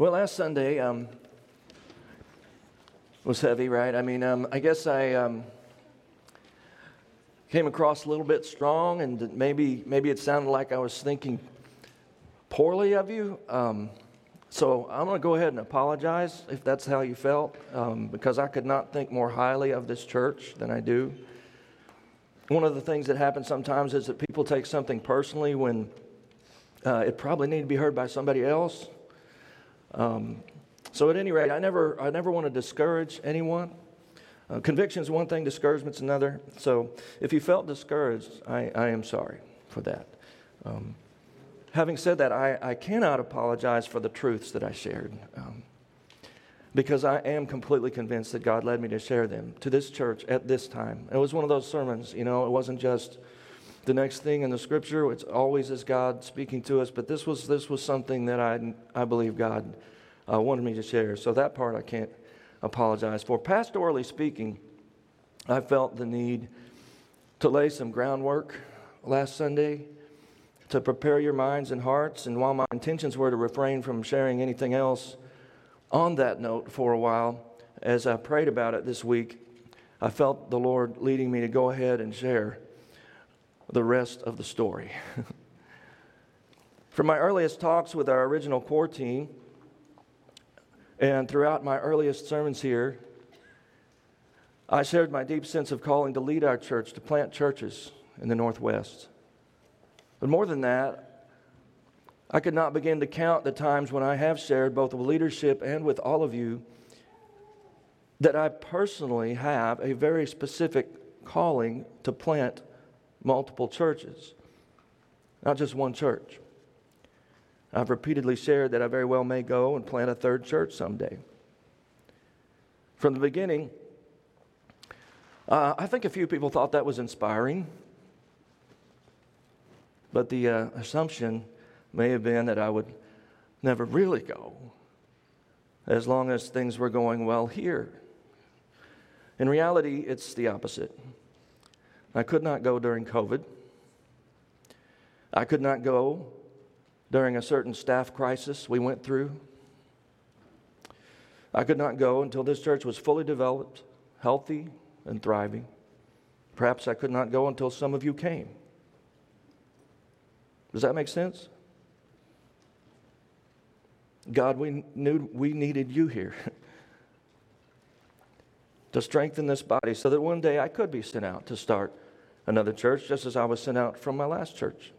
Well, last Sunday um, was heavy, right? I mean, um, I guess I um, came across a little bit strong, and maybe maybe it sounded like I was thinking poorly of you. Um, so I'm going to go ahead and apologize if that's how you felt, um, because I could not think more highly of this church than I do. One of the things that happens sometimes is that people take something personally when uh, it probably needed to be heard by somebody else. Um, so at any rate, I never, I never want to discourage anyone. Uh, conviction is one thing, discouragement's another. So if you felt discouraged, I, I am sorry for that. Um, having said that, I, I cannot apologize for the truths that I shared um, because I am completely convinced that God led me to share them to this church at this time. It was one of those sermons, you know, it wasn't just the next thing in the scripture. It's always is God speaking to us, but this was, this was something that I, I believe God uh, wanted me to share. So that part I can't apologize for. Pastorally speaking, I felt the need to lay some groundwork last Sunday to prepare your minds and hearts. And while my intentions were to refrain from sharing anything else on that note for a while, as I prayed about it this week, I felt the Lord leading me to go ahead and share the rest of the story. From my earliest talks with our original core team, and throughout my earliest sermons here, I shared my deep sense of calling to lead our church, to plant churches in the Northwest. But more than that, I could not begin to count the times when I have shared, both with leadership and with all of you, that I personally have a very specific calling to plant multiple churches, not just one church. I've repeatedly shared that I very well may go and plant a third church someday. From the beginning, uh, I think a few people thought that was inspiring, but the uh, assumption may have been that I would never really go as long as things were going well here. In reality, it's the opposite. I could not go during COVID. I could not go during a certain staff crisis we went through. I could not go until this church was fully developed, healthy, and thriving. Perhaps I could not go until some of you came. Does that make sense? God, we knew we needed you here to strengthen this body so that one day I could be sent out to start another church, just as I was sent out from my last church.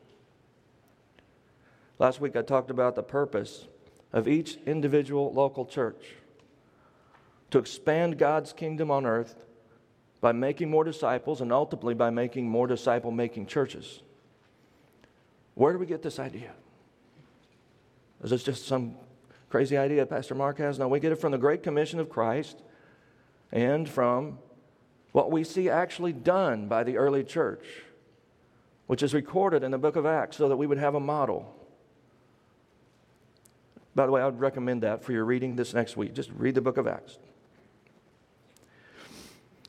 Last week I talked about the purpose of each individual local church to expand God's kingdom on earth by making more disciples and ultimately by making more disciple making churches. Where do we get this idea? Is this just some crazy idea Pastor Mark has? No, we get it from the Great Commission of Christ and from what we see actually done by the early church, which is recorded in the book of Acts so that we would have a model. By the way, I would recommend that for your reading this next week. Just read the book of Acts.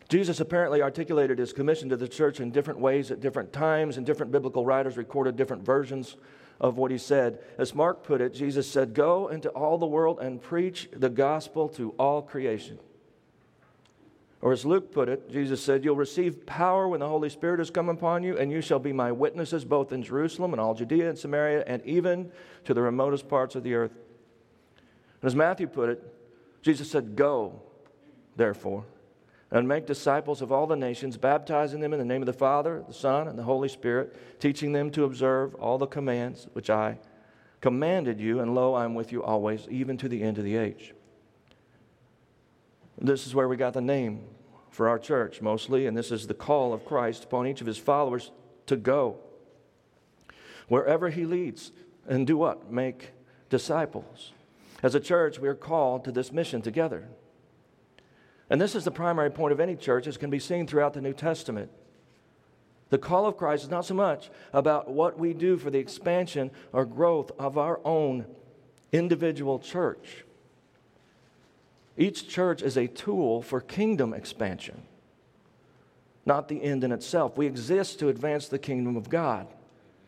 Jesus apparently articulated his commission to the church in different ways at different times, and different biblical writers recorded different versions of what he said. As Mark put it, Jesus said, Go into all the world and preach the gospel to all creation. Or as Luke put it, Jesus said, You'll receive power when the Holy Spirit has come upon you, and you shall be my witnesses both in Jerusalem and all Judea and Samaria, and even to the remotest parts of the earth. And as Matthew put it, Jesus said, Go, therefore, and make disciples of all the nations, baptizing them in the name of the Father, the Son, and the Holy Spirit, teaching them to observe all the commands which I commanded you, and lo, I am with you always, even to the end of the age. This is where we got the name for our church mostly, and this is the call of Christ upon each of his followers to go wherever he leads and do what? Make disciples. As a church, we are called to this mission together. And this is the primary point of any church, as can be seen throughout the New Testament. The call of Christ is not so much about what we do for the expansion or growth of our own individual church. Each church is a tool for kingdom expansion, not the end in itself. We exist to advance the kingdom of God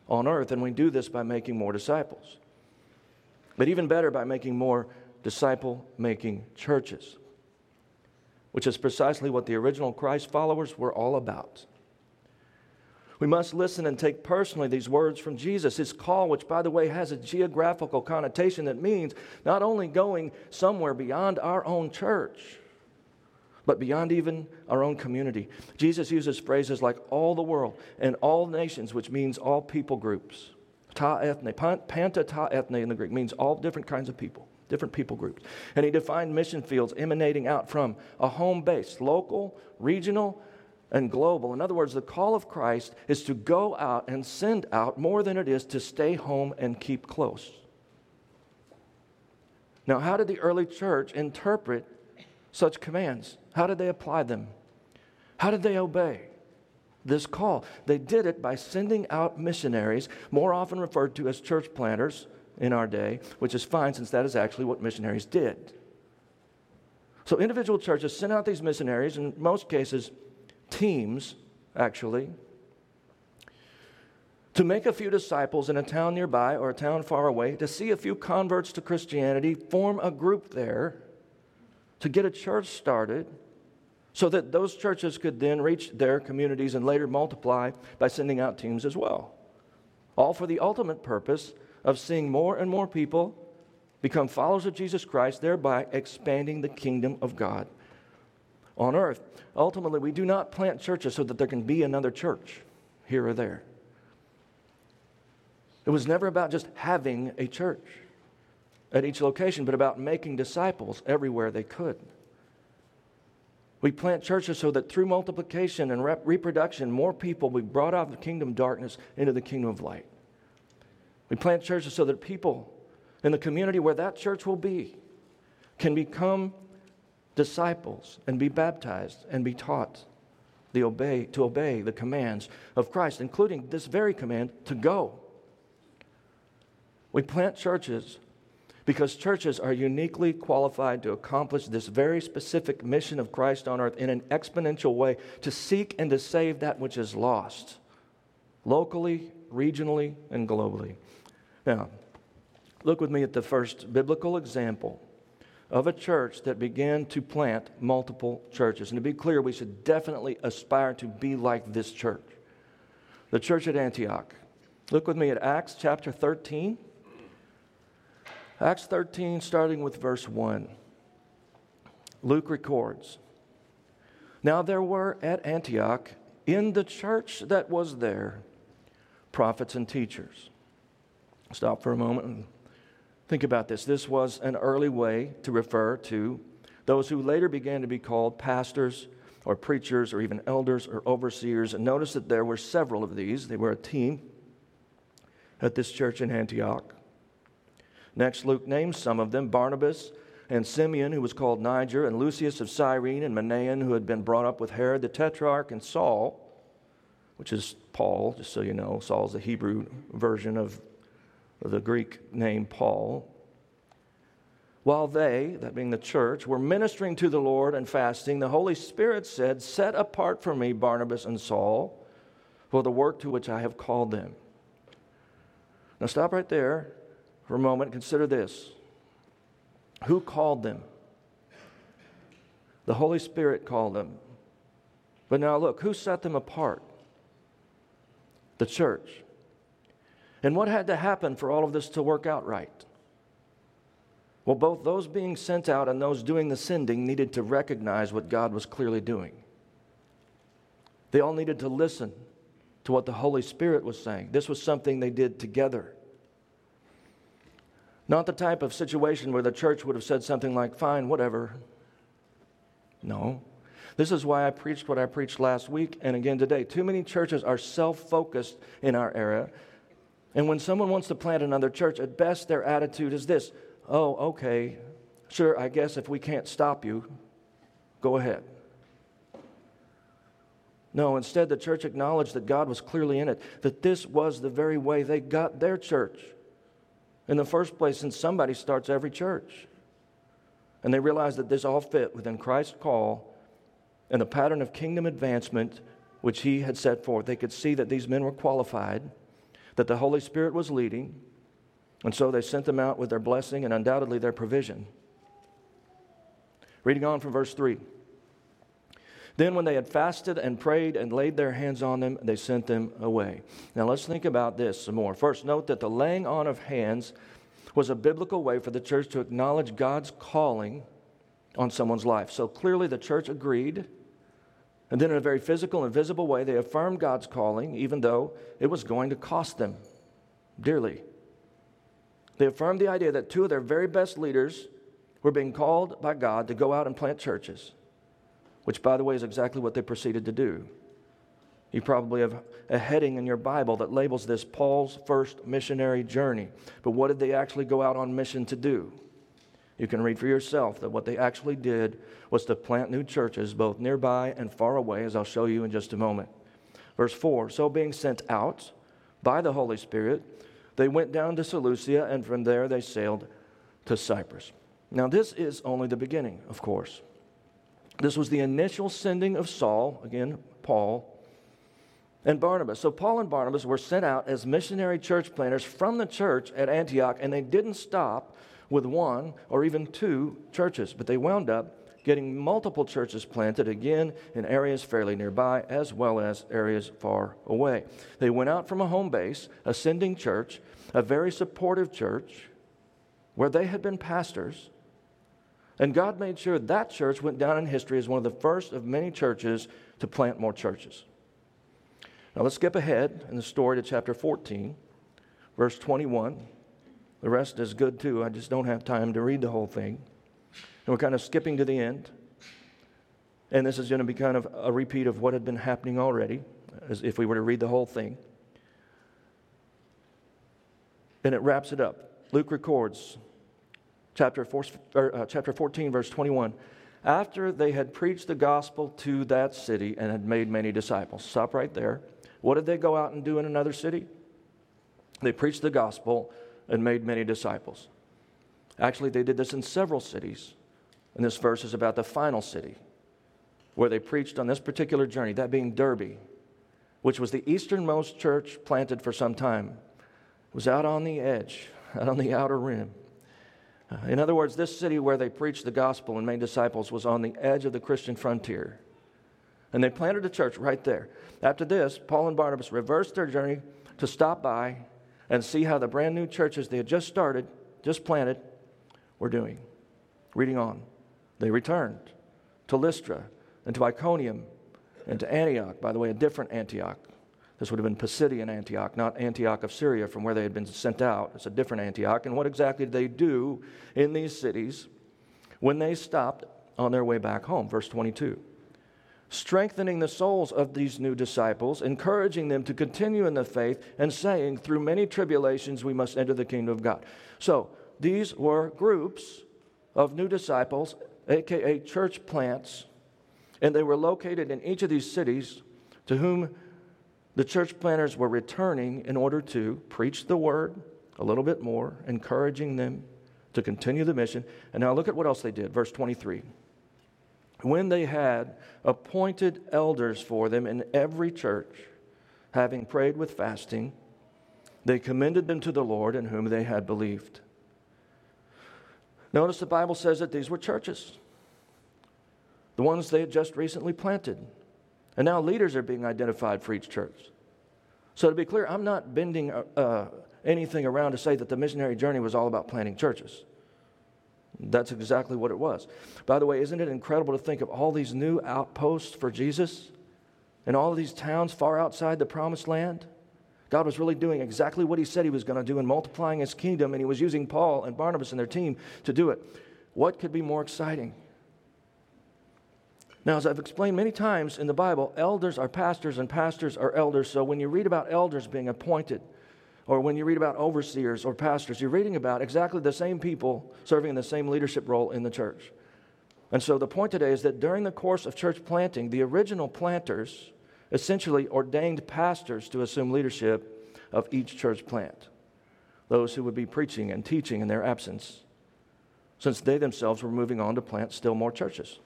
on earth, and we do this by making more disciples. But even better, by making more disciple making churches, which is precisely what the original Christ followers were all about. We must listen and take personally these words from Jesus, his call, which, by the way, has a geographical connotation that means not only going somewhere beyond our own church, but beyond even our own community. Jesus uses phrases like all the world and all nations, which means all people groups. Ta ethne, panta ta ethne in the Greek means all different kinds of people, different people groups. And he defined mission fields emanating out from a home base, local, regional, and global. In other words, the call of Christ is to go out and send out more than it is to stay home and keep close. Now, how did the early church interpret such commands? How did they apply them? How did they obey this call? They did it by sending out missionaries, more often referred to as church planters in our day, which is fine since that is actually what missionaries did. So individual churches sent out these missionaries, in most cases, teams, actually, to make a few disciples in a town nearby or a town far away, to see a few converts to Christianity, form a group there, to get a church started, so that those churches could then reach their communities and later multiply by sending out teams as well. All for the ultimate purpose of seeing more and more people become followers of Jesus Christ, thereby expanding the kingdom of God on earth. Ultimately, we do not plant churches so that there can be another church here or there. It was never about just having a church at each location, but about making disciples everywhere they could. We plant churches so that through multiplication and rep- reproduction, more people will be brought out of the kingdom of darkness into the kingdom of light. We plant churches so that people in the community where that church will be can become disciples and be baptized and be taught the obey, to obey the commands of Christ, including this very command to go. We plant churches because churches are uniquely qualified to accomplish this very specific mission of Christ on earth in an exponential way to seek and to save that which is lost, locally, regionally, and globally. Now, look with me at the first biblical example of a church that began to plant multiple churches. And to be clear, we should definitely aspire to be like this church, the church at Antioch. Look with me at Acts chapter 13. Acts 13, starting with verse 1. Luke records Now there were at Antioch, in the church that was there, prophets and teachers. Stop for a moment and Think about this. This was an early way to refer to those who later began to be called pastors or preachers or even elders or overseers. And notice that there were several of these. They were a team at this church in Antioch. Next, Luke names some of them Barnabas and Simeon, who was called Niger, and Lucius of Cyrene, and Manaen, who had been brought up with Herod the Tetrarch, and Saul, which is Paul, just so you know. Saul's the Hebrew version of the Greek name Paul, while they, that being the church, were ministering to the Lord and fasting, the Holy Spirit said, Set apart for me Barnabas and Saul for the work to which I have called them. Now, stop right there for a moment. Consider this. Who called them? The Holy Spirit called them. But now, look, who set them apart? The church. And what had to happen for all of this to work out right? Well, both those being sent out and those doing the sending needed to recognize what God was clearly doing. They all needed to listen to what the Holy Spirit was saying. This was something they did together. Not the type of situation where the church would have said something like, fine, whatever. No. This is why I preached what I preached last week and again today. Too many churches are self focused in our era and when someone wants to plant another church, at best their attitude is this oh, okay, sure, I guess if we can't stop you, go ahead. No, instead, the church acknowledged that God was clearly in it, that this was the very way they got their church. In the first place, since somebody starts every church. And they realized that this all fit within Christ's call and the pattern of kingdom advancement which he had set forth. They could see that these men were qualified that the Holy Spirit was leading, and so they sent them out with their blessing and undoubtedly their provision. Reading on from verse 3. Then, when they had fasted and prayed and laid their hands on them, they sent them away. Now, let's think about this some more. First, note that the laying on of hands was a biblical way for the church to acknowledge God's calling on someone's life. So clearly, the church agreed. And then, in a very physical and visible way, they affirmed God's calling, even though it was going to cost them dearly. They affirmed the idea that two of their very best leaders were being called by God to go out and plant churches which, by the way, is exactly what they proceeded to do. You probably have a heading in your Bible that labels this Paul's first missionary journey. But what did they actually go out on mission to do? You can read for yourself that what they actually did was to plant new churches both nearby and far away, as I'll show you in just a moment. Verse 4 So, being sent out by the Holy Spirit, they went down to Seleucia, and from there they sailed to Cyprus. Now, this is only the beginning, of course. This was the initial sending of Saul, again, Paul, and Barnabas. So Paul and Barnabas were sent out as missionary church planters from the church at Antioch, and they didn't stop with one or even two churches, but they wound up getting multiple churches planted again in areas fairly nearby as well as areas far away. They went out from a home base, a sending church, a very supportive church where they had been pastors and God made sure that church went down in history as one of the first of many churches to plant more churches. Now let's skip ahead in the story to chapter 14, verse 21. The rest is good too. I just don't have time to read the whole thing. And we're kind of skipping to the end. And this is going to be kind of a repeat of what had been happening already, as if we were to read the whole thing. And it wraps it up. Luke records chapter, four, or, uh, chapter 14, verse 21. After they had preached the gospel to that city and had made many disciples. Stop right there. What did they go out and do in another city? They preached the gospel and made many disciples. Actually, they did this in several cities. And this verse is about the final city where they preached on this particular journey, that being Derbe, which was the easternmost church planted for some time. It was out on the edge, out on the outer rim. Uh, in other words, this city where they preached the gospel and made disciples was on the edge of the Christian frontier. And they planted a church right there. After this, Paul and Barnabas reversed their journey to stop by and see how the brand new churches they had just started, just planted, were doing. Reading on. They returned to Lystra and to Iconium and to Antioch, by the way, a different Antioch. This would have been Pisidian Antioch, not Antioch of Syria, from where they had been sent out. It's a different Antioch. And what exactly did they do in these cities when they stopped on their way back home? Verse 22 strengthening the souls of these new disciples, encouraging them to continue in the faith, and saying, Through many tribulations we must enter the kingdom of God. So these were groups of new disciples, aka church plants, and they were located in each of these cities to whom the church planters were returning in order to preach the word a little bit more, encouraging them to continue the mission. And now look at what else they did. Verse 23. When they had appointed elders for them in every church, having prayed with fasting, they commended them to the Lord in whom they had believed. Notice the Bible says that these were churches, the ones they had just recently planted. And now leaders are being identified for each church. So to be clear, I'm not bending uh, anything around to say that the missionary journey was all about planting churches. That's exactly what it was. By the way, isn't it incredible to think of all these new outposts for Jesus and all these towns far outside the promised land? God was really doing exactly what he said he was going to do in multiplying his kingdom, and he was using Paul and Barnabas and their team to do it. What could be more exciting? Now, as I've explained many times in the Bible, elders are pastors and pastors are elders. So when you read about elders being appointed, or when you read about overseers or pastors, you're reading about exactly the same people serving in the same leadership role in the church. And so the point today is that during the course of church planting, the original planters essentially ordained pastors to assume leadership of each church plant, those who would be preaching and teaching in their absence, since they themselves were moving on to plant still more churches.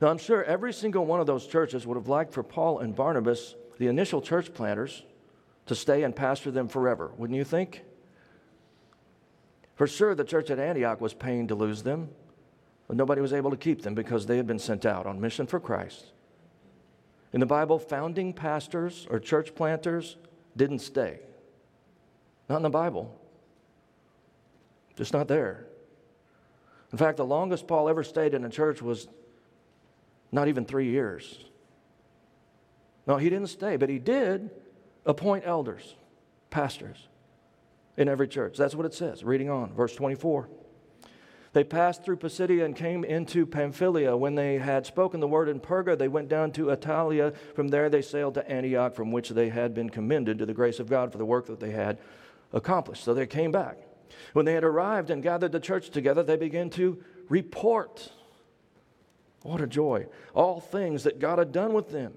Now, I'm sure every single one of those churches would have liked for Paul and Barnabas, the initial church planters, to stay and pastor them forever, wouldn't you think? For sure, the church at Antioch was pained to lose them. But nobody was able to keep them because they had been sent out on mission for Christ. In the Bible, founding pastors or church planters didn't stay. Not in the Bible. Just not there. In fact, the longest Paul ever stayed in a church was not even three years. No, he didn't stay, but he did appoint elders, pastors in every church. That's what it says. Reading on, verse 24. They passed through Pisidia and came into Pamphylia. When they had spoken the word in Perga, they went down to Attalia. From there, they sailed to Antioch, from which they had been commended to the grace of God for the work that they had accomplished. So they came back. When they had arrived and gathered the church together, they began to report. What a joy. All things that God had done with them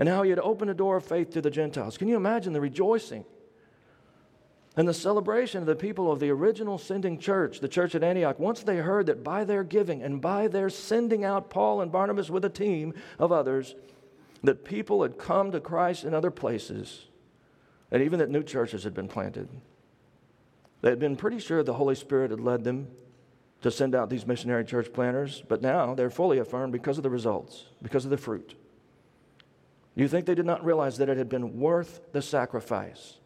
and how he had opened a door of faith to the Gentiles. Can you imagine the rejoicing? And the celebration of the people of the original sending church, the church at Antioch, once they heard that by their giving and by their sending out Paul and Barnabas with a team of others, that people had come to Christ in other places, and even that new churches had been planted. They had been pretty sure the Holy Spirit had led them to send out these missionary church planters, but now they're fully affirmed because of the results, because of the fruit. You think they did not realize that it had been worth the sacrifice?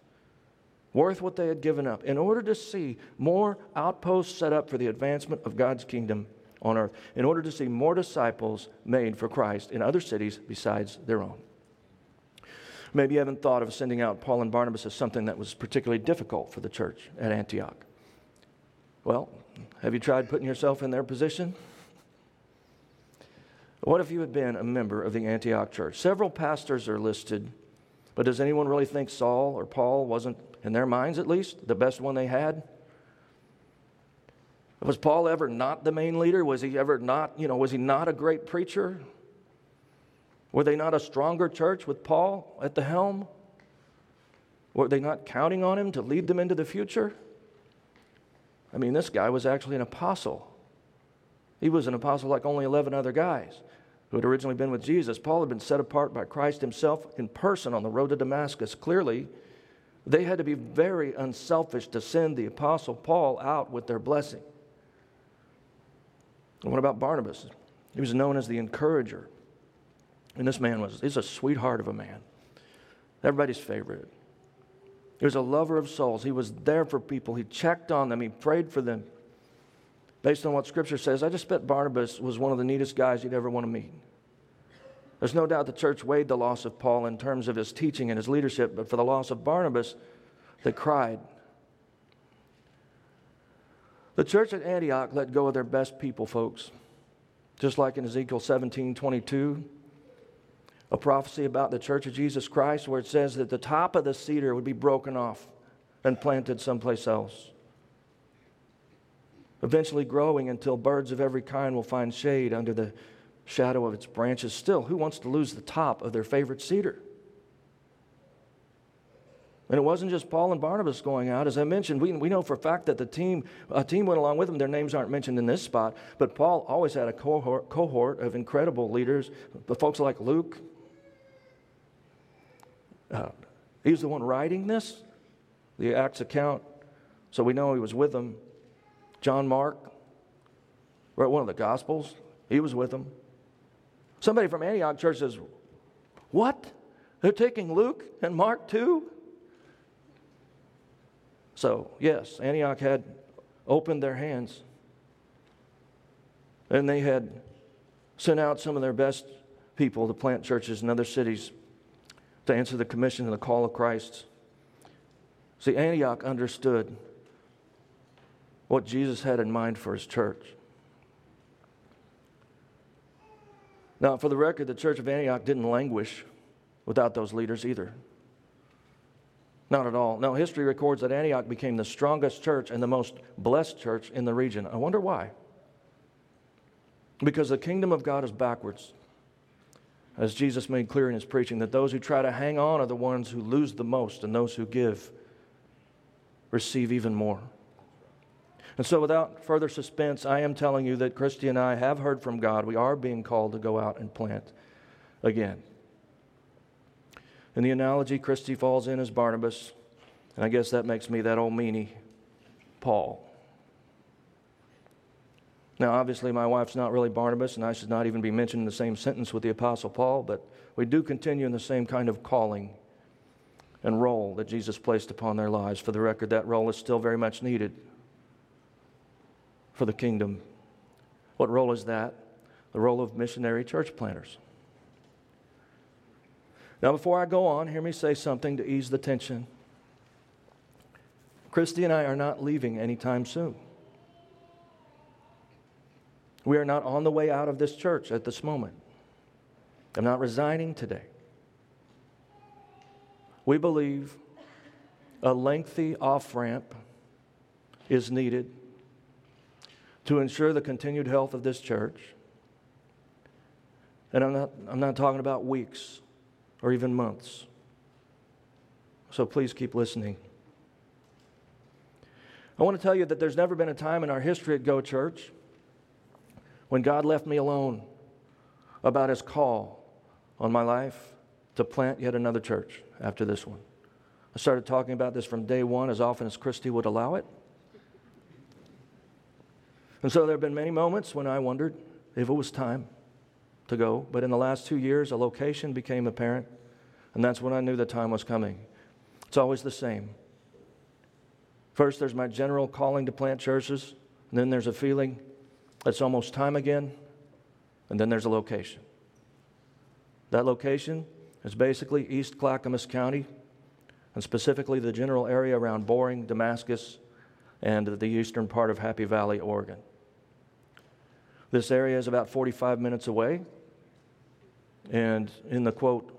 worth what they had given up, in order to see more outposts set up for the advancement of God's kingdom on earth, in order to see more disciples made for Christ in other cities besides their own. Maybe you haven't thought of sending out Paul and Barnabas as something that was particularly difficult for the church at Antioch. Well, have you tried putting yourself in their position? What if you had been a member of the Antioch church? Several pastors are listed, but does anyone really think Saul or Paul wasn't in their minds at least, the best one they had. Was Paul ever not the main leader? Was he ever not, you know, was he not a great preacher? Were they not a stronger church with Paul at the helm? Were they not counting on him to lead them into the future? I mean, this guy was actually an apostle. He was an apostle like only 11 other guys who had originally been with Jesus. Paul had been set apart by Christ himself in person on the road to Damascus. Clearly, they had to be very unselfish to send the Apostle Paul out with their blessing. And what about Barnabas? He was known as the encourager. And this man was, he's a sweetheart of a man. Everybody's favorite. He was a lover of souls. He was there for people. He checked on them. He prayed for them. Based on what Scripture says, I just bet Barnabas was one of the neatest guys you'd ever want to meet. There's no doubt the church weighed the loss of Paul in terms of his teaching and his leadership, but for the loss of Barnabas, they cried. The church at Antioch let go of their best people, folks. Just like in Ezekiel 17 22, a prophecy about the church of Jesus Christ, where it says that the top of the cedar would be broken off and planted someplace else. Eventually growing until birds of every kind will find shade under the shadow of its branches. Still, who wants to lose the top of their favorite cedar? And it wasn't just Paul and Barnabas going out. As I mentioned, we, we know for a fact that the team, a team went along with them. Their names aren't mentioned in this spot, but Paul always had a cohort, cohort of incredible leaders, the folks like Luke. Uh, the one writing this, the Acts account, so we know he was with them. John Mark wrote one of the Gospels, he was with them. Somebody from Antioch Church says, What? They're taking Luke and Mark too? So, yes, Antioch had opened their hands. And they had sent out some of their best people to plant churches in other cities to answer the commission and the call of Christ. See, Antioch understood what Jesus had in mind for his church. Now, for the record, the church of Antioch didn't languish without those leaders either. Not at all. No, history records that Antioch became the strongest church and the most blessed church in the region. I wonder why. Because the kingdom of God is backwards. As Jesus made clear in his preaching, that those who try to hang on are the ones who lose the most, and those who give receive even more. And so, without further suspense, I am telling you that Christy and I have heard from God. We are being called to go out and plant again. In the analogy, Christy falls in as Barnabas, and I guess that makes me that old meanie, Paul. Now, obviously, my wife's not really Barnabas, and I should not even be mentioned in the same sentence with the Apostle Paul, but we do continue in the same kind of calling and role that Jesus placed upon their lives. For the record, that role is still very much needed for the kingdom. What role is that? The role of missionary church planters. Now, before I go on, hear me say something to ease the tension. Christy and I are not leaving anytime soon. We are not on the way out of this church at this moment. I'm not resigning today. We believe a lengthy off ramp is needed to ensure the continued health of this church. And I'm not, I'm not talking about weeks or even months. So please keep listening. I want to tell you that there's never been a time in our history at Go Church when God left me alone about his call on my life to plant yet another church after this one. I started talking about this from day one as often as Christy would allow it. And so there have been many moments when I wondered if it was time to go. But in the last two years, a location became apparent, and that's when I knew the time was coming. It's always the same. First, there's my general calling to plant churches, and then there's a feeling it's almost time again, and then there's a location. That location is basically East Clackamas County, and specifically the general area around Boring, Damascus, and the eastern part of Happy Valley, Oregon. This area is about 45 minutes away, and in the quote,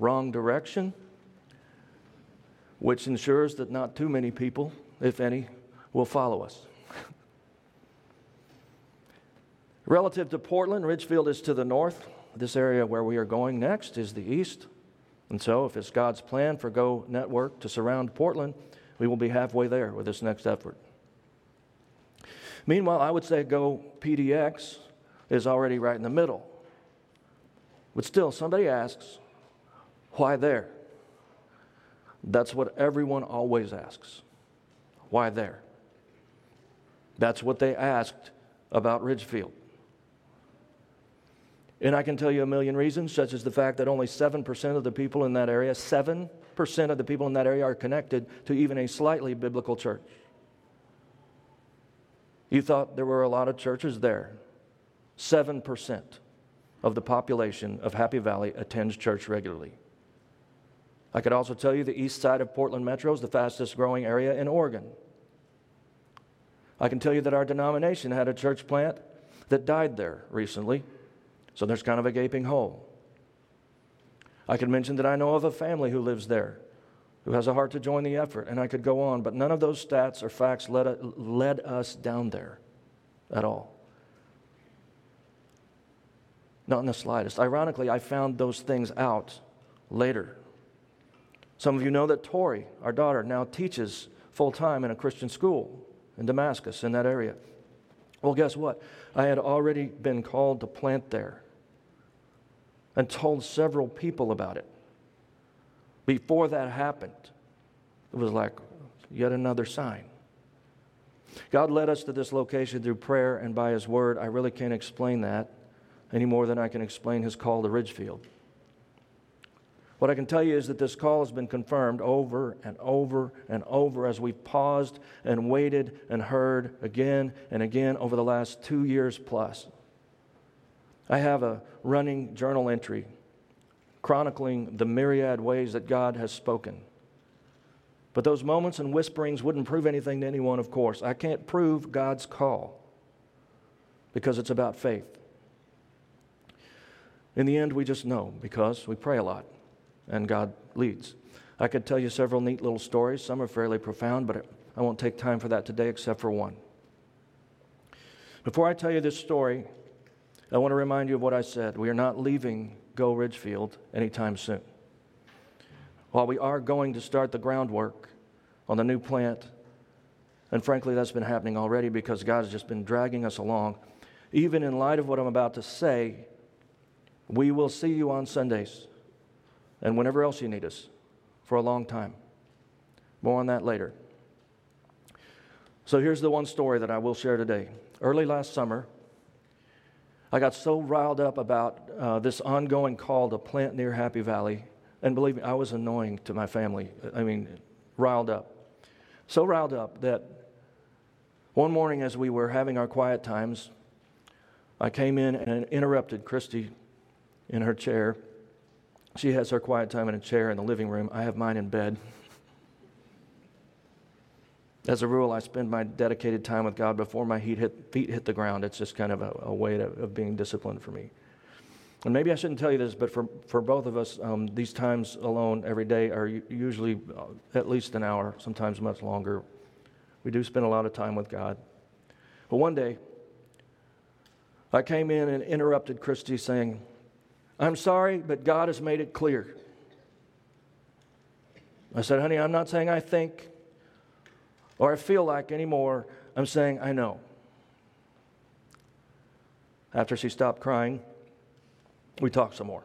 wrong direction, which ensures that not too many people, if any, will follow us. Relative to Portland, Ridgefield is to the north. This area where we are going next is the east. And so, if it's God's plan for Go Network to surround Portland, we will be halfway there with this next effort. Meanwhile, I would say Go PDX is already right in the middle. But still, somebody asks, why there? That's what everyone always asks. Why there? That's what they asked about Ridgefield. And I can tell you a million reasons, such as the fact that only 7% of the people in that area, 7% of the people in that area are connected to even a slightly biblical church. You thought there were a lot of churches there. 7% of the population of Happy Valley attends church regularly. I could also tell you the east side of Portland Metro is the fastest growing area in Oregon. I can tell you that our denomination had a church plant that died there recently so there's kind of a gaping hole. I could mention that I know of a family who lives there who has a heart to join the effort, and I could go on, but none of those stats or facts led, led us down there at all. Not in the slightest. Ironically, I found those things out later. Some of you know that Tori, our daughter, now teaches full time in a Christian school in Damascus, in that area. Well, guess what? I had already been called to plant there and told several people about it. Before that happened, it was like yet another sign. God led us to this location through prayer and by His Word. I really can't explain that any more than I can explain His call to Ridgefield. What I can tell you is that this call has been confirmed over and over and over as we've paused and waited and heard again and again over the last two years plus. I have a running journal entry chronicling the myriad ways that God has spoken. But those moments and whisperings wouldn't prove anything to anyone, of course. I can't prove God's call because it's about faith. In the end, we just know because we pray a lot and God leads. I could tell you several neat little stories. Some are fairly profound, but I won't take time for that today except for one. Before I tell you this story, I want to remind you of what I said. We are not leaving Go Ridgefield anytime soon. While we are going to start the groundwork on the new plant, and frankly, that's been happening already because God has just been dragging us along. Even in light of what I'm about to say, we will see you on Sundays and whenever else you need us for a long time. More on that later. So here's the one story that I will share today. Early last summer, I got so riled up about uh, this ongoing call to plant near Happy Valley. And believe me, I was annoying to my family. I mean, riled up. So riled up that one morning as we were having our quiet times, I came in and interrupted Christy in her chair. She has her quiet time in a chair in the living room. I have mine in bed. As a rule, I spend my dedicated time with God before my feet hit, feet hit the ground. It's just kind of a, a way to, of being disciplined for me. And maybe I shouldn't tell you this, but for, for both of us, um, these times alone every day are usually uh, at least an hour, sometimes much longer. We do spend a lot of time with God. But one day, I came in and interrupted Christy saying, I'm sorry, but God has made it clear. I said, honey, I'm not saying I think or I feel like anymore. I'm saying, I know. After she stopped crying, we talked some more.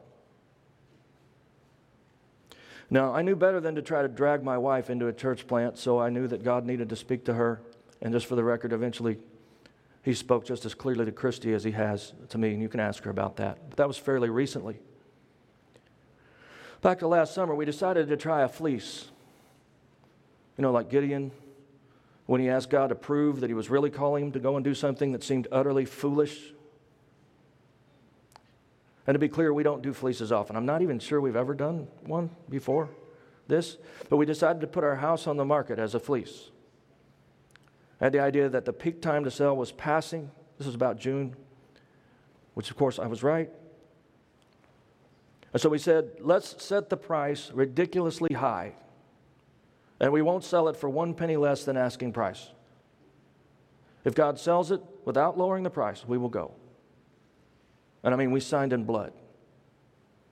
Now, I knew better than to try to drag my wife into a church plant, so I knew that God needed to speak to her. And just for the record, eventually he spoke just as clearly to Christy as he has to me, and you can ask her about that. But that was fairly recently. Back to last summer, we decided to try a fleece. You know, like Gideon when he asked God to prove that he was really calling him to go and do something that seemed utterly foolish. And to be clear, we don't do fleeces often. I'm not even sure we've ever done one before this, but we decided to put our house on the market as a fleece. I had the idea that the peak time to sell was passing. This was about June, which of course I was right. And so we said, let's set the price ridiculously high and we won't sell it for one penny less than asking price. If God sells it without lowering the price, we will go. And I mean, we signed in blood,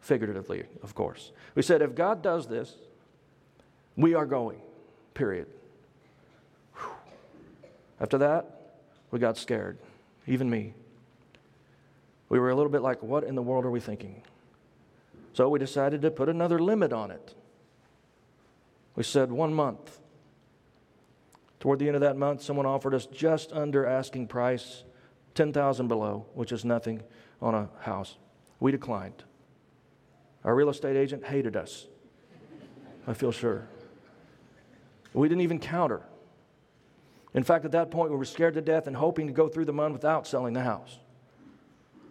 figuratively, of course. We said, if God does this, we are going, period. Whew. After that, we got scared, even me. We were a little bit like, what in the world are we thinking? So we decided to put another limit on it. We said one month. Toward the end of that month, someone offered us just under asking price, 10,000 below, which is nothing on a house. We declined. Our real estate agent hated us. I feel sure. We didn't even counter. In fact, at that point, we were scared to death and hoping to go through the month without selling the house.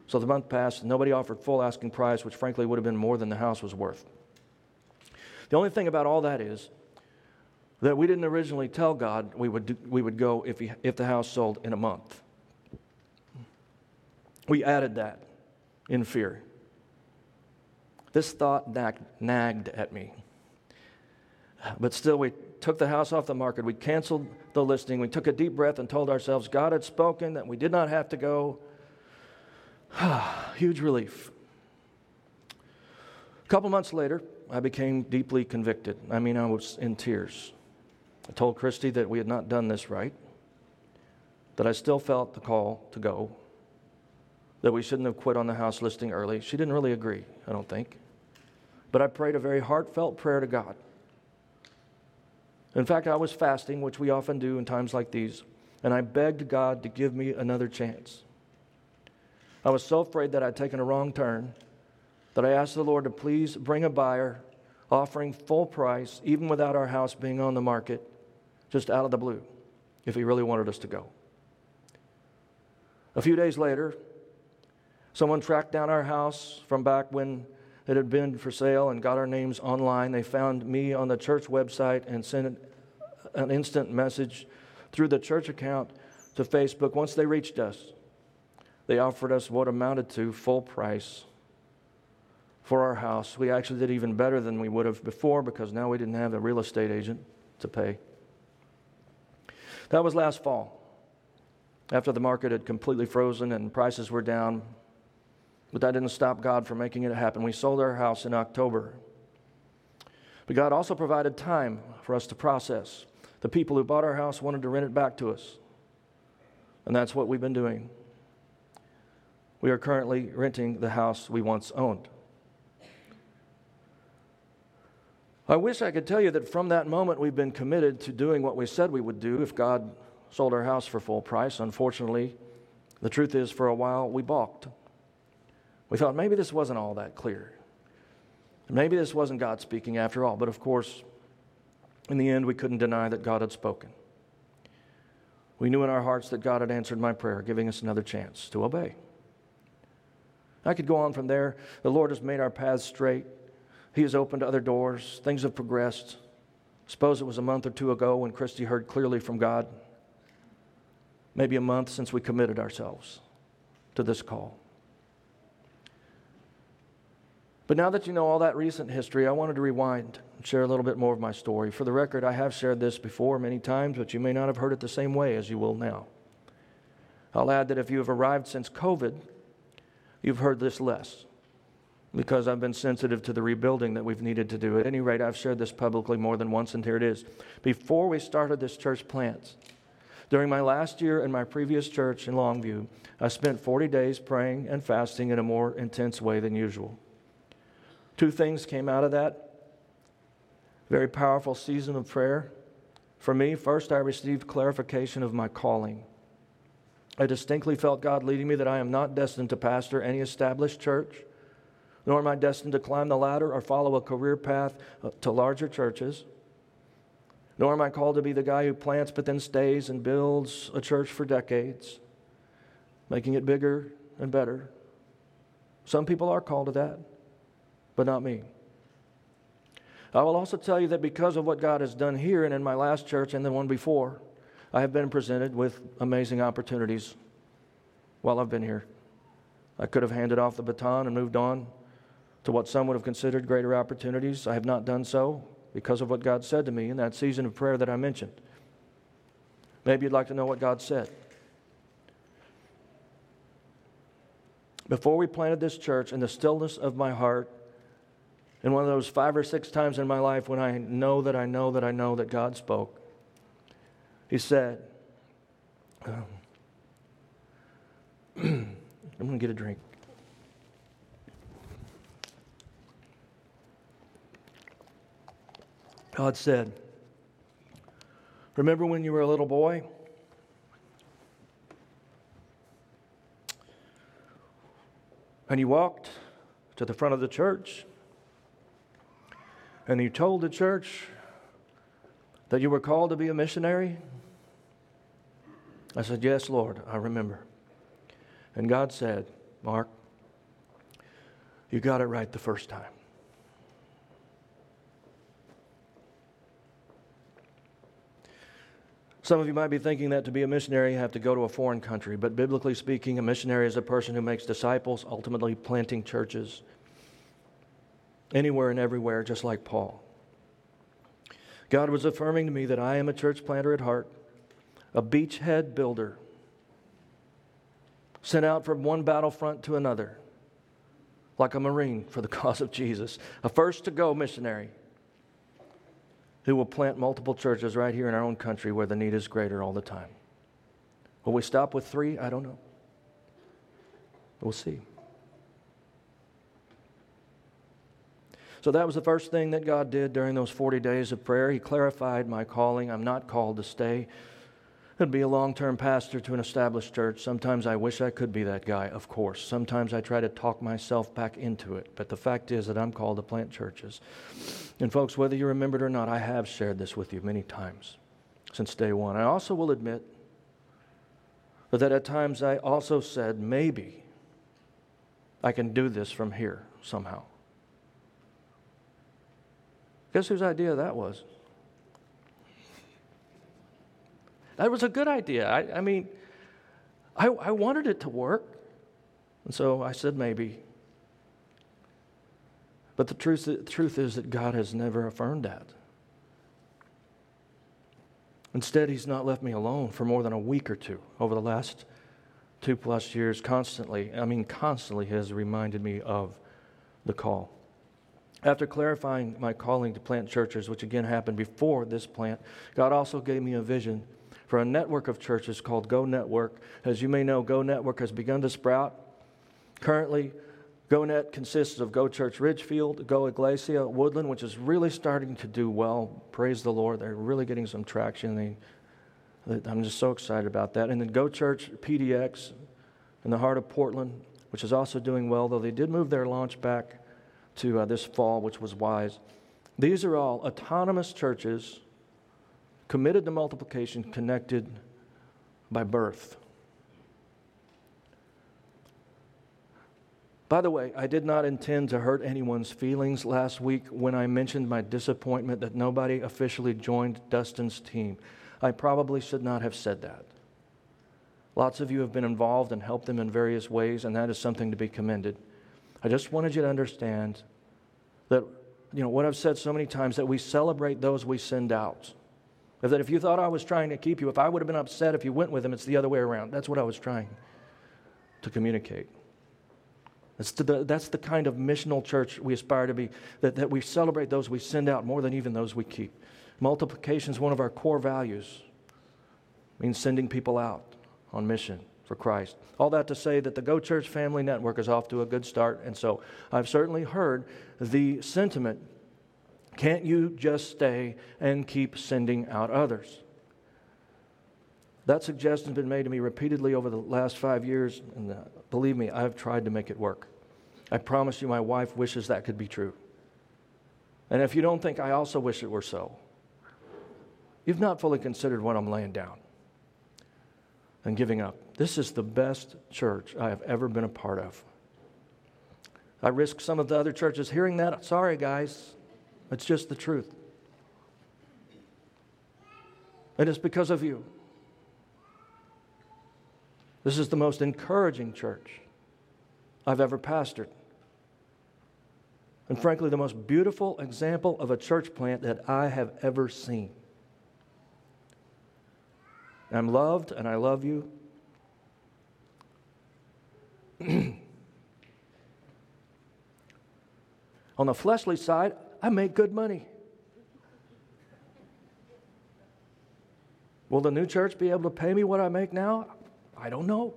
So the month passed, nobody offered full asking price, which frankly would have been more than the house was worth. The only thing about all that is that we didn't originally tell God we would, do, we would go if, he, if the house sold in a month. We added that in fear. This thought nagged, nagged at me. But still, we took the house off the market. We canceled the listing. We took a deep breath and told ourselves God had spoken, that we did not have to go. Huge relief. A couple months later, I became deeply convicted. I mean, I was in tears. I told Christy that we had not done this right, that I still felt the call to go, that we shouldn't have quit on the house listing early. She didn't really agree, I don't think. But I prayed a very heartfelt prayer to God. In fact, I was fasting, which we often do in times like these, and I begged God to give me another chance. I was so afraid that I'd taken a wrong turn that I asked the Lord to please bring a buyer offering full price, even without our house being on the market, just out of the blue, if He really wanted us to go. A few days later, someone tracked down our house from back when it had been for sale and got our names online. They found me on the church website and sent an instant message through the church account to Facebook. Once they reached us, they offered us what amounted to full price for our house. We actually did even better than we would have before because now we didn't have a real estate agent to pay. That was last fall, after the market had completely frozen and prices were down. But that didn't stop God from making it happen. We sold our house in October. But God also provided time for us to process. The people who bought our house wanted to rent it back to us. And that's what we've been doing. We are currently renting the house we once owned. I wish I could tell you that from that moment we've been committed to doing what we said we would do if God sold our house for full price. Unfortunately, the truth is, for a while, we balked. We thought maybe this wasn't all that clear. Maybe this wasn't God speaking after all. But of course, in the end, we couldn't deny that God had spoken. We knew in our hearts that God had answered my prayer, giving us another chance to obey. I could go on from there. The Lord has made our paths straight. He has opened other doors. Things have progressed. Suppose it was a month or two ago when Christy heard clearly from God. Maybe a month since we committed ourselves to this call. But now that you know all that recent history, I wanted to rewind and share a little bit more of my story. For the record, I have shared this before many times, but you may not have heard it the same way as you will now. I'll add that if you have arrived since COVID, you've heard this less because I've been sensitive to the rebuilding that we've needed to do. At any rate, I've shared this publicly more than once, and here it is. Before we started this church plant, during my last year in my previous church in Longview, I spent 40 days praying and fasting in a more intense way than usual. Two things came out of that very powerful season of prayer. For me, first, I received clarification of my calling. I distinctly felt God leading me that I am not destined to pastor any established church nor am I destined to climb the ladder or follow a career path uh, to larger churches. Nor am I called to be the guy who plants but then stays and builds a church for decades, making it bigger and better. Some people are called to that, but not me. I will also tell you that because of what God has done here and in my last church and the one before, I have been presented with amazing opportunities while I've been here. I could have handed off the baton and moved on to what some would have considered greater opportunities. I have not done so because of what God said to me in that season of prayer that I mentioned. Maybe you'd like to know what God said. Before we planted this church, in the stillness of my heart, in one of those five or six times in my life when I know that I know that I know that God spoke, He said, um, I'm going to get a drink. God said, Remember when you were a little boy? And you walked to the front of the church and you told the church that you were called to be a missionary? I said, Yes, Lord, I remember. And God said, Mark, you got it right the first time. Some of you might be thinking that to be a missionary, you have to go to a foreign country. But biblically speaking, a missionary is a person who makes disciples, ultimately planting churches anywhere and everywhere, just like Paul. God was affirming to me that I am a church planter at heart, a beachhead builder, sent out from one battlefront to another, like a Marine for the cause of Jesus, a first to go missionary who will plant multiple churches right here in our own country where the need is greater all the time. Will we stop with three? I don't know. We'll see. So that was the first thing that God did during those 40 days of prayer. He clarified my calling. I'm not called to stay and be a long term pastor to an established church. Sometimes I wish I could be that guy, of course. Sometimes I try to talk myself back into it. But the fact is that I'm called to plant churches. And, folks, whether you remember it or not, I have shared this with you many times since day one. I also will admit that at times I also said, maybe I can do this from here somehow. Guess whose idea that was? That was a good idea. I, I mean, I, I wanted it to work. And so I said, maybe. But the truth, the truth is that God has never affirmed that. Instead, He's not left me alone for more than a week or two over the last two plus years, constantly. I mean, constantly has reminded me of the call. After clarifying my calling to plant churches, which again happened before this plant, God also gave me a vision for a network of churches called Go Network. As you may know, Go Network has begun to sprout. Currently, GoNet consists of Go Church Ridgefield, Go Iglesia, Woodland, which is really starting to do well. Praise the Lord. They're really getting some traction. They I'm just so excited about that. And then Go Church PDX in the heart of Portland, which is also doing well, though they did move their launch back to uh, this fall, which was wise. These are all autonomous churches committed to multiplication, connected by birth. By the way, I did not intend to hurt anyone's feelings last week when I mentioned my disappointment that nobody officially joined Dustin's team. I probably should not have said that. Lots of you have been involved and helped them in various ways, and that is something to be commended. I just wanted you to understand that, you know, what I've said so many times that we celebrate those we send out. If that if you thought I was trying to keep you, if I would have been upset if you went with them, it's the other way around. That's what I was trying to communicate. That's the, that's the kind of missional church we aspire to be, that, that we celebrate those we send out more than even those we keep. Multiplication is one of our core values, it means sending people out on mission for Christ. All that to say that the Go Church Family Network is off to a good start, and so I've certainly heard the sentiment can't you just stay and keep sending out others? That suggestion's been made to me repeatedly over the last five years, and uh, believe me, I've tried to make it work. I promise you, my wife wishes that could be true. And if you don't think I also wish it were so, you've not fully considered what I'm laying down and giving up. This is the best church I have ever been a part of. I risk some of the other churches hearing that. Sorry, guys. It's just the truth. And it's because of you. This is the most encouraging church I've ever pastored. And frankly, the most beautiful example of a church plant that I have ever seen. I'm loved and I love you. On the fleshly side, I make good money. Will the new church be able to pay me what I make now? I don't know.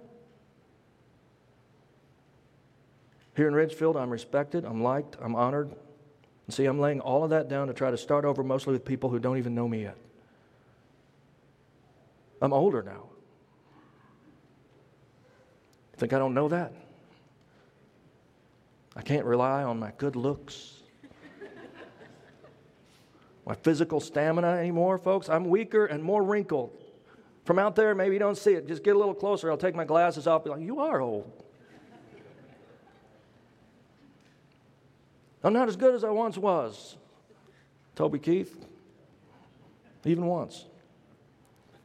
Here in Ridgefield, I'm respected, I'm liked, I'm honored. And see, I'm laying all of that down to try to start over mostly with people who don't even know me yet. I'm older now. Think I don't know that? I can't rely on my good looks, my physical stamina anymore, folks. I'm weaker and more wrinkled. From out there, maybe you don't see it. Just get a little closer. I'll take my glasses off. Be like, you are old. I'm not as good as I once was. Toby Keith, even once.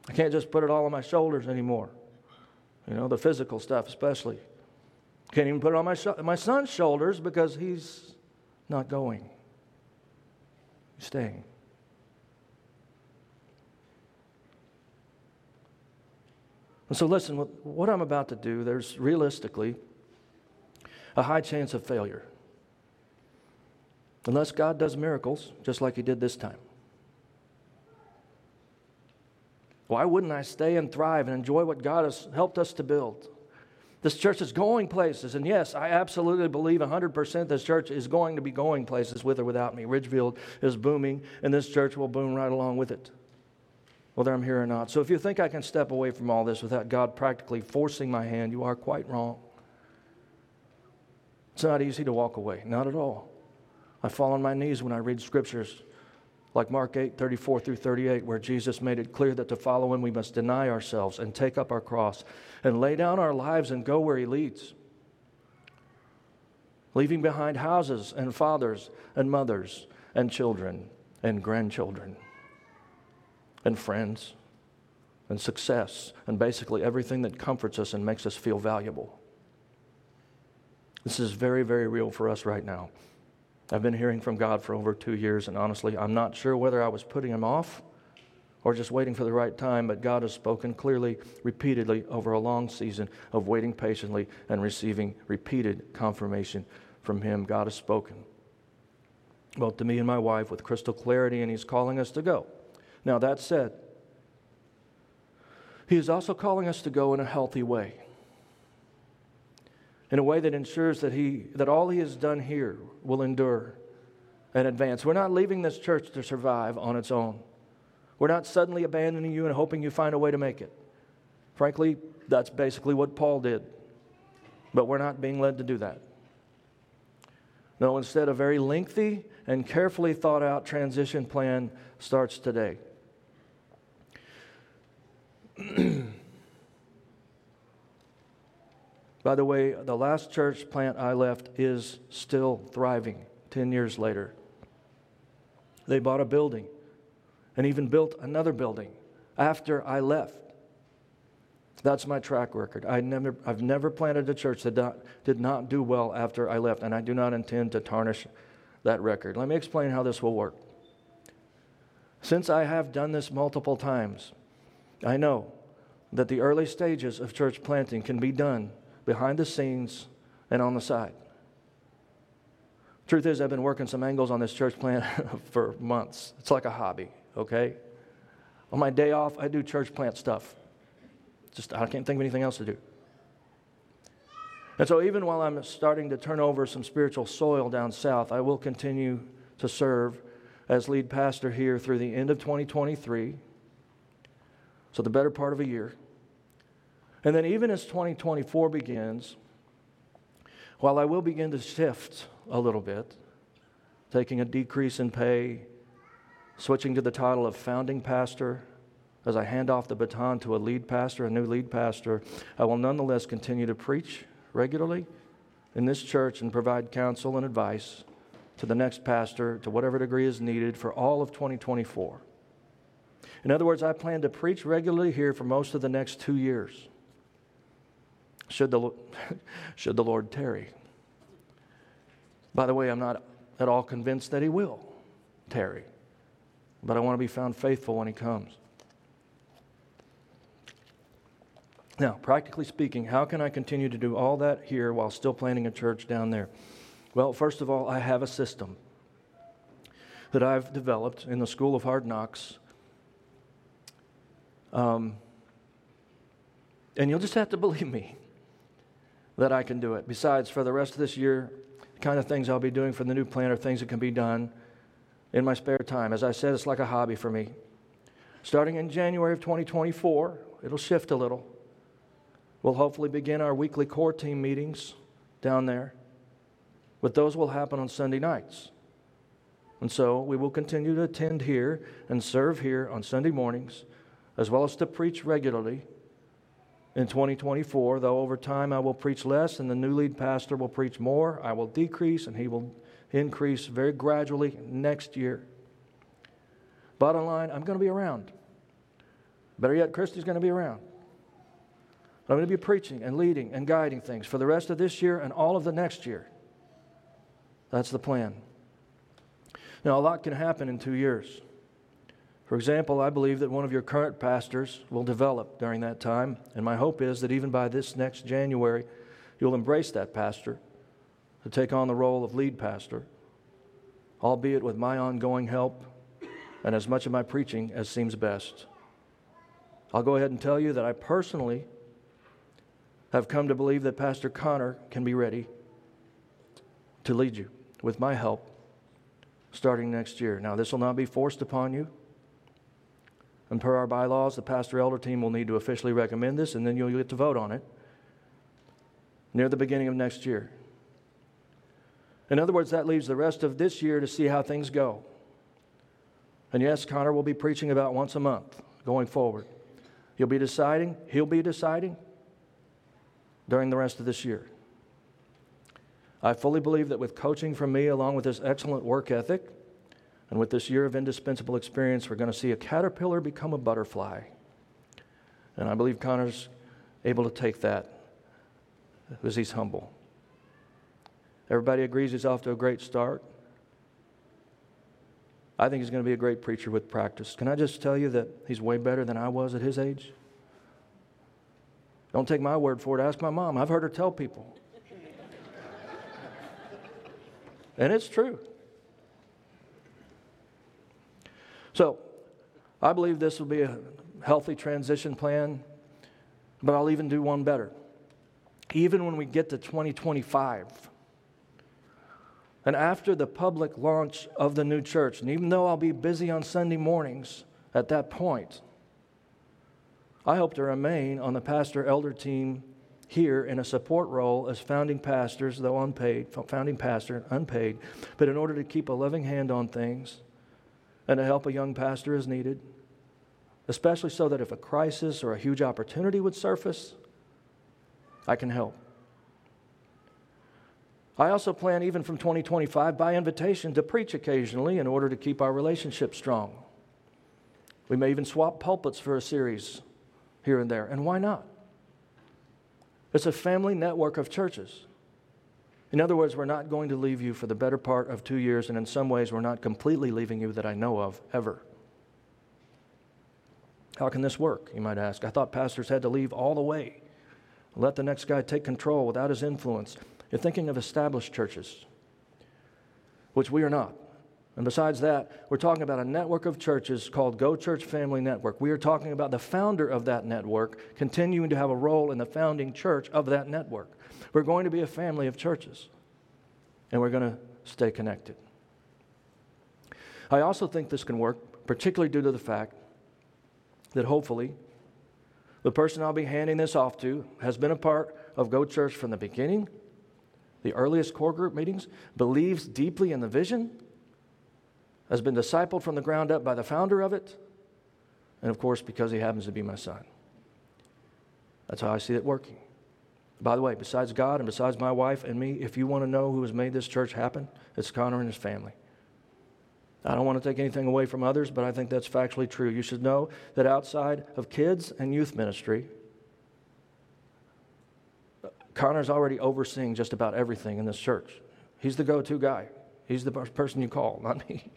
I can't just put it all on my shoulders anymore. You know, the physical stuff, especially. Can't even put it on my, sh- my son's shoulders because he's not going, he's staying. And so, listen, what I'm about to do, there's realistically a high chance of failure. Unless God does miracles, just like He did this time. Why wouldn't I stay and thrive and enjoy what God has helped us to build? This church is going places, and yes, I absolutely believe 100% this church is going to be going places with or without me. Ridgefield is booming, and this church will boom right along with it whether I'm here or not. So if you think I can step away from all this without God practically forcing my hand, you are quite wrong. It's not easy to walk away, not at all. I fall on my knees when I read scriptures like Mark 8, 34 through 38, where Jesus made it clear that to follow him we must deny ourselves and take up our cross and lay down our lives and go where he leads. Leaving behind houses and fathers and mothers and children and grandchildren and friends and success and basically everything that comforts us and makes us feel valuable. This is very, very real for us right now. I've been hearing from God for over two years, and honestly, I'm not sure whether I was putting him off or just waiting for the right time, but God has spoken clearly, repeatedly over a long season of waiting patiently and receiving repeated confirmation from him. God has spoken. Well, to me and my wife with crystal clarity, and he's calling us to go. Now, that said, He is also calling us to go in a healthy way, in a way that ensures that, he, that all He has done here will endure and advance. We're not leaving this church to survive on its own. We're not suddenly abandoning you and hoping you find a way to make it. Frankly, that's basically what Paul did. But we're not being led to do that. No, instead, a very lengthy and carefully thought out transition plan starts today. By the way, the last church plant I left is still thriving 10 years later. They bought a building and even built another building after I left. That's my track record. I never, I've never planted a church that not, did not do well after I left, and I do not intend to tarnish that record. Let me explain how this will work. Since I have done this multiple times, I know that the early stages of church planting can be done behind the scenes and on the side. Truth is, I've been working some angles on this church plant for months. It's like a hobby, okay? On my day off, I do church plant stuff. Just I can't think of anything else to do. And so, even while I'm starting to turn over some spiritual soil down south, I will continue to serve as lead pastor here through the end of 2023. So, the better part of a year. And then, even as 2024 begins, while I will begin to shift a little bit, taking a decrease in pay, switching to the title of founding pastor, as I hand off the baton to a lead pastor, a new lead pastor, I will nonetheless continue to preach regularly in this church and provide counsel and advice to the next pastor to whatever degree is needed for all of 2024. In other words, I plan to preach regularly here for most of the next two years should the, should the Lord tarry. By the way, I'm not at all convinced that He will tarry, but I want to be found faithful when He comes. Now, practically speaking, how can I continue to do all that here while still planting a church down there? Well, first of all, I have a system that I've developed in the School of Hard Knocks. Um, and you'll just have to believe me that I can do it. Besides, for the rest of this year, the kind of things I'll be doing for the new plan are things that can be done in my spare time. As I said, it's like a hobby for me. Starting in January of 2024, it'll shift a little. We'll hopefully begin our weekly core team meetings down there, but those will happen on Sunday nights. And so we will continue to attend here and serve here on Sunday mornings, as well as to preach regularly in 2024, though over time I will preach less and the new lead pastor will preach more. I will decrease and he will increase very gradually next year. Bottom line, I'm going to be around. Better yet, Christy's going to be around. I'm going to be preaching and leading and guiding things for the rest of this year and all of the next year. That's the plan. Now, a lot can happen in two years. For example, I believe that one of your current pastors will develop during that time, and my hope is that even by this next January, you'll embrace that pastor to take on the role of lead pastor, albeit with my ongoing help and as much of my preaching as seems best. I'll go ahead and tell you that I personally have come to believe that Pastor Connor can be ready to lead you with my help starting next year. Now, this will not be forced upon you. And per our bylaws, the pastor elder team will need to officially recommend this, and then you'll get to vote on it near the beginning of next year. In other words, that leaves the rest of this year to see how things go. And yes, Connor will be preaching about once a month going forward. He'll be deciding, he'll be deciding during the rest of this year. I fully believe that with coaching from me, along with this excellent work ethic, and with this year of indispensable experience, we're going to see a caterpillar become a butterfly. And I believe Connor's able to take that because he's humble. Everybody agrees he's off to a great start. I think he's going to be a great preacher with practice. Can I just tell you that he's way better than I was at his age? Don't take my word for it. Ask my mom. I've heard her tell people. and it's true. So, I believe this will be a healthy transition plan, but I'll even do one better. Even when we get to 2025, and after the public launch of the new church, and even though I'll be busy on Sunday mornings At that point, I hope to remain on the pastor elder team here in a support role as founding pastors, though unpaid, founding pastor, unpaid, but in order to keep a loving hand on things and to help a young pastor as needed, especially so that if a crisis or a huge opportunity would surface, I can help. I also plan, even from 2025, by invitation, to preach occasionally in order to keep our relationship strong. We may even swap pulpits for a series here and there, and why not? It's a family network of churches. In other words, we're not going to leave you for the better part of two years, and in some ways, we're not completely leaving you that I know of ever. How can this work, you might ask? I thought pastors had to leave all the way, let the next guy take control without his influence. You're thinking of established churches, which we are not. And besides that, we're talking about a network of churches called Go Church Family Network. We are talking about the founder of that network continuing to have a role in the founding church of that network. We're going to be a family of churches, and we're going to stay connected. I also think this can work, particularly due to the fact that hopefully the person I'll be handing this off to has been a part of Go Church from the beginning, the earliest core group meetings, believes deeply in the vision has been discipled from the ground up by the founder of it, and of course, because he happens to be my son. That's how I see it working. By the way, besides God and besides my wife and me, if you want to know who has made this church happen, it's Connor and his family. I don't want to take anything away from others, but I think that's factually true. You should know that outside of kids and youth ministry, Connor's already overseeing just about everything in this church. He's the go to guy. He's the person you call, not me.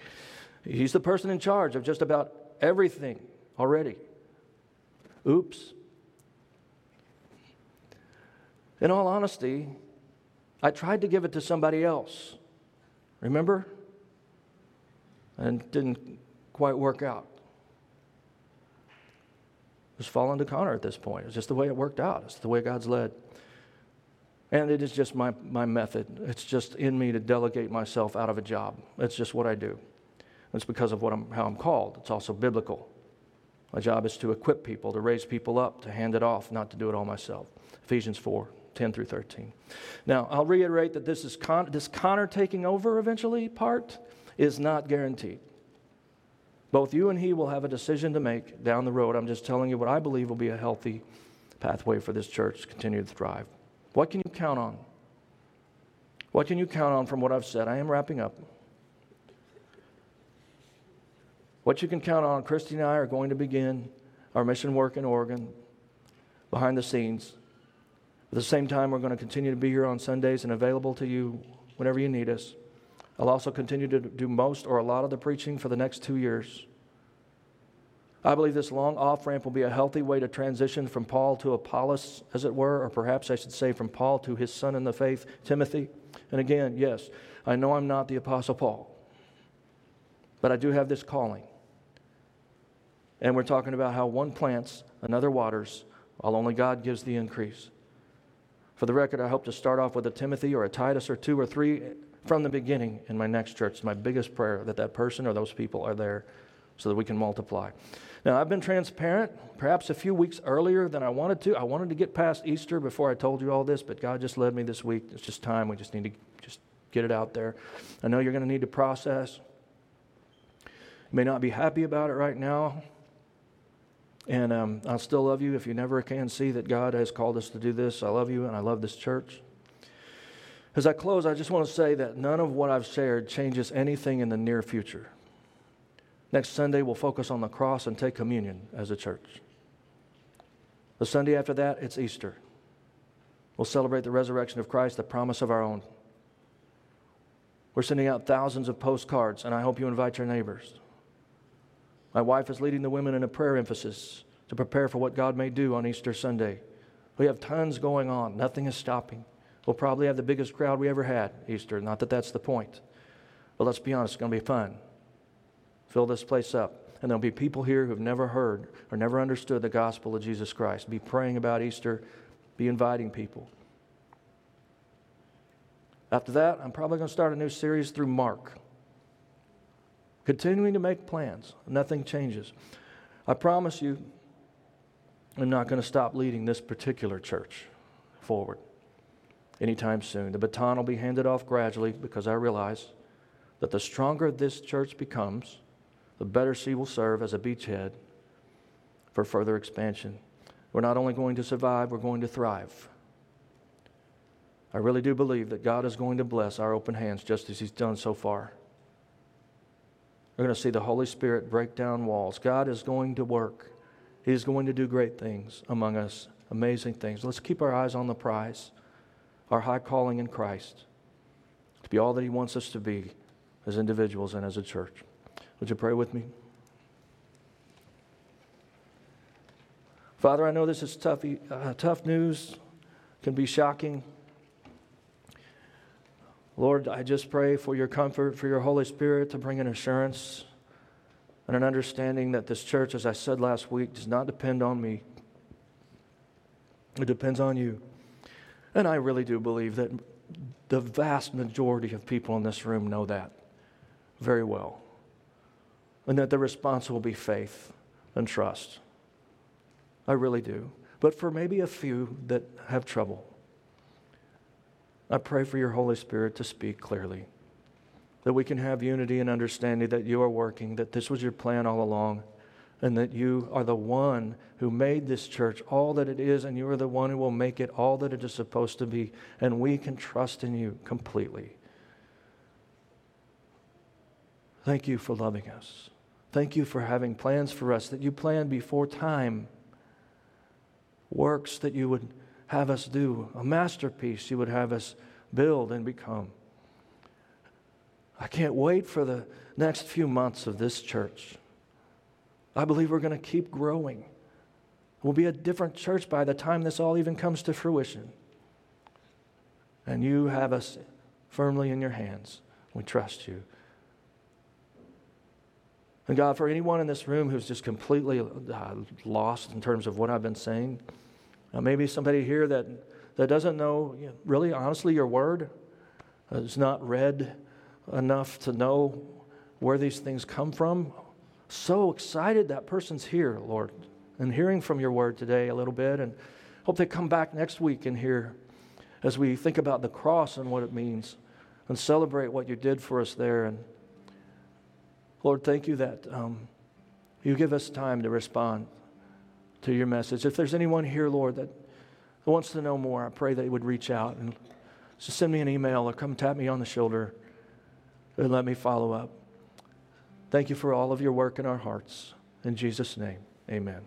He's the person in charge of just about everything already. Oops. In all honesty, I tried to give it to somebody else. Remember? And didn't quite work out. It was falling to Connor at this point. It's just the way it worked out. It's the way God's led. And it is just my, my method. It's just in me to delegate myself out of a job. It's just what I do. It's because of what I'm, how I'm called. It's also biblical. My job is to equip people, to raise people up, to hand it off, not to do it all myself. Ephesians 4 10 through 13. Now, I'll reiterate that this, is Con- this Connor taking over eventually part is not guaranteed. Both you and he will have a decision to make down the road. I'm just telling you what I believe will be a healthy pathway for this church to continue to thrive. What can you count on? What can you count on from what I've said? I am wrapping up. What you can count on, Christy and I are going to begin our mission work in Oregon behind the scenes. At the same time, we're going to continue to be here on Sundays and available to you whenever you need us. I'll also continue to do most or a lot of the preaching for the next two years. I believe this long off ramp will be a healthy way to transition from Paul to Apollos, as it were, or perhaps I should say from Paul to his son in the faith, Timothy. And again, yes, I know I'm not the Apostle Paul, but I do have this calling. And we're talking about how one plants, another waters, while only God gives the increase. For the record, I hope to start off with a Timothy or a Titus or two or three from the beginning in my next church. It's my biggest prayer that that person or those people are there so that we can multiply. Now, I've been transparent perhaps a few weeks earlier than I wanted to. I wanted to get past Easter before I told you all this, but God just led me this week. It's just time. We just need to just get it out there. I know you're going to need to process. You may not be happy about it right now. And um, I'll still love you if you never can see that God has called us to do this. I love you and I love this church. As I close, I just want to say that none of what I've shared changes anything in the near future. Next Sunday, we'll focus on the cross and take communion as a church. The Sunday after that, it's Easter. We'll celebrate the resurrection of Christ, the promise of our own. We're sending out thousands of postcards, and I hope you invite your neighbors. My wife is leading the women in a prayer emphasis to prepare for what God may do on Easter Sunday. We have tons going on, nothing is stopping. We'll probably have the biggest crowd we ever had Easter. Not that that's the point. But let's be honest, it's going to be fun. Fill this place up. And there'll be people here who've never heard or never understood the gospel of Jesus Christ. Be praying about Easter, be inviting people. After that, I'm probably going to start a new series through Mark. continuing to make plans. Nothing changes. I promise you, I'm not going to stop leading this particular church forward anytime soon. The baton will be handed off gradually because I realize that the stronger this church becomes, the better she will serve as a beachhead for further expansion. We're not only going to survive, we're going to thrive. I really do believe that God is going to bless our open hands just as He's done so far. We're going to see the Holy Spirit break down walls. God is going to work. He is going to do great things among us, amazing things. Let's keep our eyes on the prize, our high calling in Christ, to be all that He wants us to be as individuals and as a church. Would you pray with me? Father, I know this is tough, uh, tough news, can be shocking. Lord, I just pray for your comfort, for your Holy Spirit to bring an assurance and an understanding that this church, as I said last week, does not depend on me. It depends on you. And I really do believe that the vast majority of people in this room know that very well. And that the response will be faith and trust. I really do. But for maybe a few that have trouble, I pray for your Holy Spirit to speak clearly, that we can have unity and understanding that you are working, that this was your plan all along, and that you are the one who made this church all that it is, and you are the one who will make it all that it is supposed to be, and we can trust in you completely. Thank you for loving us. Thank you for having plans for us that you planned before time works that you would have us do, a masterpiece you would have us build and become. I can't wait for the next few months of this church. I believe we're going to keep growing. We'll be a different church by the time this all even comes to fruition. And you have us firmly in your hands. We trust you. And God, for anyone in this room who's just completely uh, lost in terms of what I've been saying, now, maybe somebody here that, that doesn't know, you know, really honestly, your word is not read enough to know where these things come from. So excited that person's here, Lord, and hearing from your word today a little bit. And hope they come back next week and hear as we think about the cross and what it means and celebrate what you did for us there. And Lord, thank you that um, you give us time to respond to your message. If there's anyone here, Lord, that wants to know more, I pray that they would reach out and just send me an email or come tap me on the shoulder and let me follow up. Thank you for all of your work in our hearts. In Jesus' name, amen.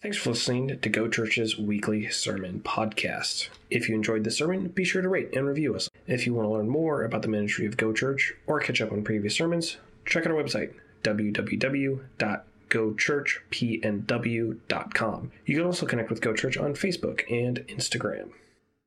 Thanks for listening to Go Church's weekly sermon podcast. If you enjoyed the sermon, be sure to rate and review us. If you want to learn more about the ministry of Go Church or catch up on previous sermons, check out our website, www.gochurchpnw.com. You can also connect with Go Church on Facebook and Instagram.